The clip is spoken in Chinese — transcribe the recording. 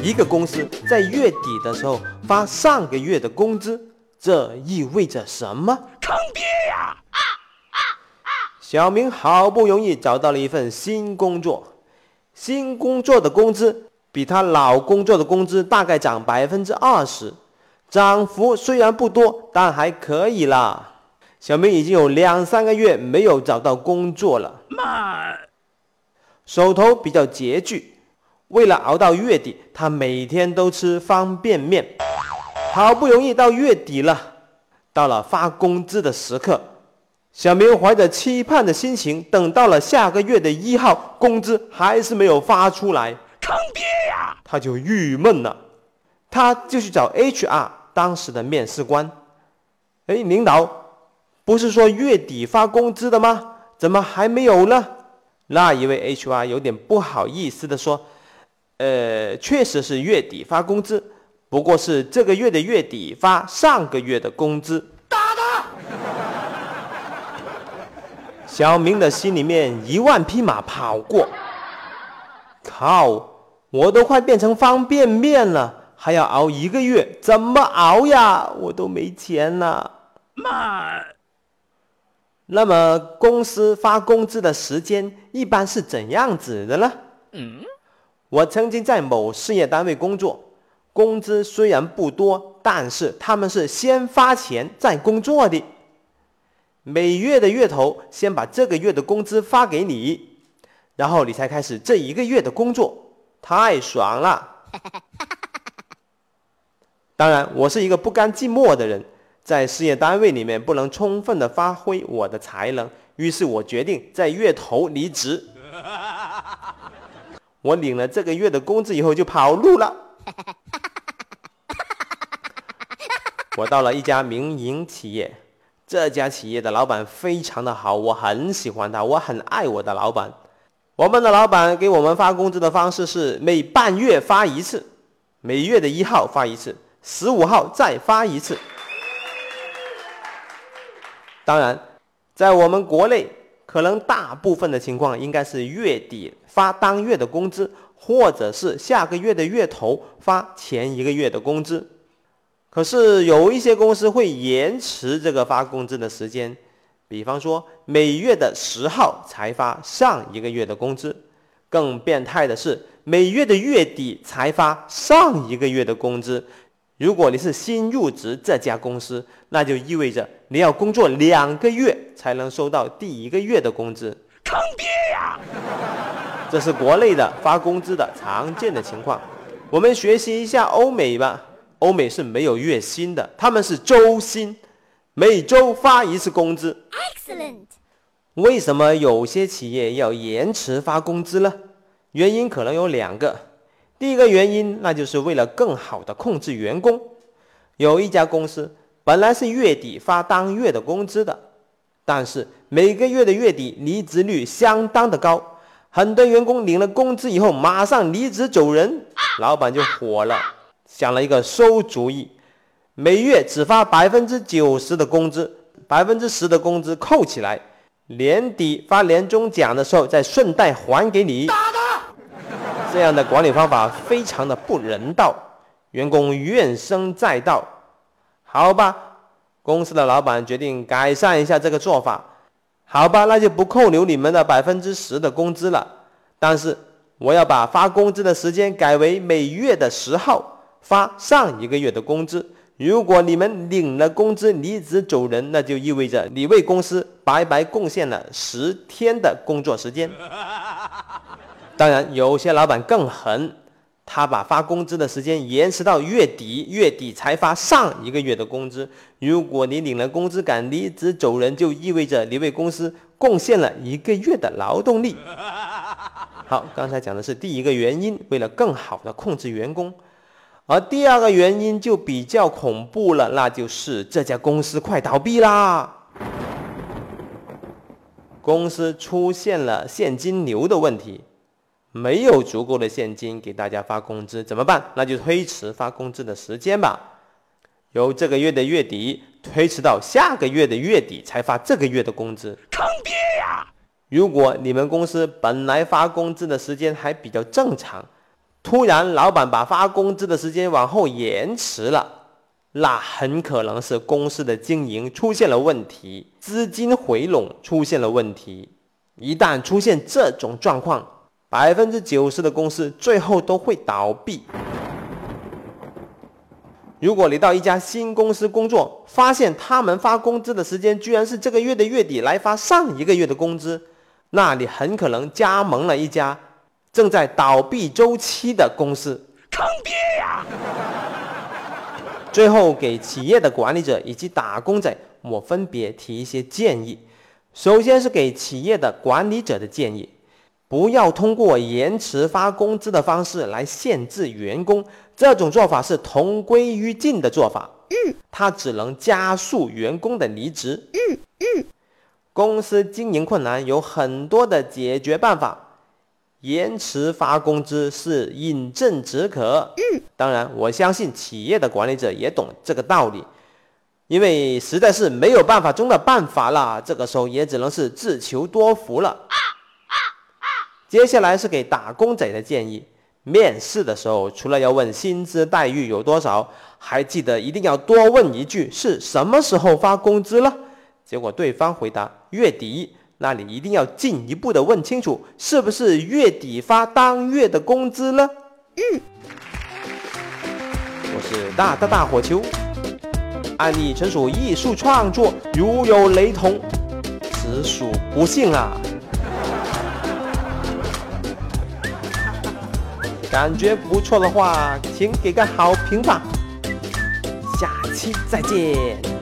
一个公司在月底的时候发上个月的工资，这意味着什么？坑爹呀！小明好不容易找到了一份新工作，新工作的工资比他老工作的工资大概涨百分之二十，涨幅虽然不多，但还可以啦。小明已经有两三个月没有找到工作了，妈，手头比较拮据。为了熬到月底，他每天都吃方便面。好不容易到月底了，到了发工资的时刻，小明怀着期盼的心情，等到了下个月的一号，工资还是没有发出来，坑爹呀！他就郁闷了。他就去找 HR 当时的面试官，哎，领导。不是说月底发工资的吗？怎么还没有呢？那一位 HR 有点不好意思的说：“呃，确实是月底发工资，不过是这个月的月底发上个月的工资。”打他！小明的心里面一万匹马跑过。靠！我都快变成方便面了，还要熬一个月，怎么熬呀？我都没钱了。妈！那么公司发工资的时间一般是怎样子的呢？嗯，我曾经在某事业单位工作，工资虽然不多，但是他们是先发钱再工作的。每月的月头先把这个月的工资发给你，然后你才开始这一个月的工作，太爽了。当然，我是一个不甘寂寞的人。在事业单位里面不能充分的发挥我的才能，于是我决定在月头离职。我领了这个月的工资以后就跑路了。我到了一家民营企业，这家企业的老板非常的好，我很喜欢他，我很爱我的老板。我们的老板给我们发工资的方式是每半月发一次，每月的一号发一次，十五号再发一次。当然，在我们国内，可能大部分的情况应该是月底发当月的工资，或者是下个月的月头发前一个月的工资。可是有一些公司会延迟这个发工资的时间，比方说每月的十号才发上一个月的工资。更变态的是，每月的月底才发上一个月的工资。如果你是新入职这家公司，那就意味着你要工作两个月才能收到第一个月的工资，坑爹呀！这是国内的发工资的常见的情况。我们学习一下欧美吧，欧美是没有月薪的，他们是周薪，每周发一次工资。Excellent。为什么有些企业要延迟发工资呢？原因可能有两个。第一个原因，那就是为了更好的控制员工。有一家公司本来是月底发当月的工资的，但是每个月的月底离职率相当的高，很多员工领了工资以后马上离职走人，老板就火了，想了一个馊主意，每月只发百分之九十的工资，百分之十的工资扣起来，年底发年终奖的时候再顺带还给你。这样的管理方法非常的不人道，员工怨声载道。好吧，公司的老板决定改善一下这个做法。好吧，那就不扣留你们的百分之十的工资了。但是我要把发工资的时间改为每月的十号发上一个月的工资。如果你们领了工资离职走人，那就意味着你为公司白白贡献了十天的工作时间。当然，有些老板更狠，他把发工资的时间延迟到月底，月底才发上一个月的工资。如果你领了工资赶离职走人，就意味着你为公司贡献了一个月的劳动力。好，刚才讲的是第一个原因，为了更好的控制员工，而第二个原因就比较恐怖了，那就是这家公司快倒闭啦，公司出现了现金流的问题。没有足够的现金给大家发工资怎么办？那就推迟发工资的时间吧，由这个月的月底推迟到下个月的月底才发这个月的工资。坑爹呀！如果你们公司本来发工资的时间还比较正常，突然老板把发工资的时间往后延迟了，那很可能是公司的经营出现了问题，资金回笼出现了问题。一旦出现这种状况，百分之九十的公司最后都会倒闭。如果你到一家新公司工作，发现他们发工资的时间居然是这个月的月底来发上一个月的工资，那你很可能加盟了一家正在倒闭周期的公司，坑爹呀！最后给企业的管理者以及打工仔，我分别提一些建议。首先是给企业的管理者的建议。不要通过延迟发工资的方式来限制员工，这种做法是同归于尽的做法。嗯，它只能加速员工的离职。嗯嗯，公司经营困难有很多的解决办法，延迟发工资是饮鸩止渴。嗯，当然，我相信企业的管理者也懂这个道理，因为实在是没有办法中的办法了，这个时候也只能是自求多福了。接下来是给打工仔的建议：面试的时候，除了要问薪资待遇有多少，还记得一定要多问一句是什么时候发工资了。结果对方回答月底，那你一定要进一步的问清楚，是不是月底发当月的工资了？嗯，我是大大大火球，案例纯属艺术创作，如有雷同，实属不幸啊。感觉不错的话，请给个好评吧。下期再见。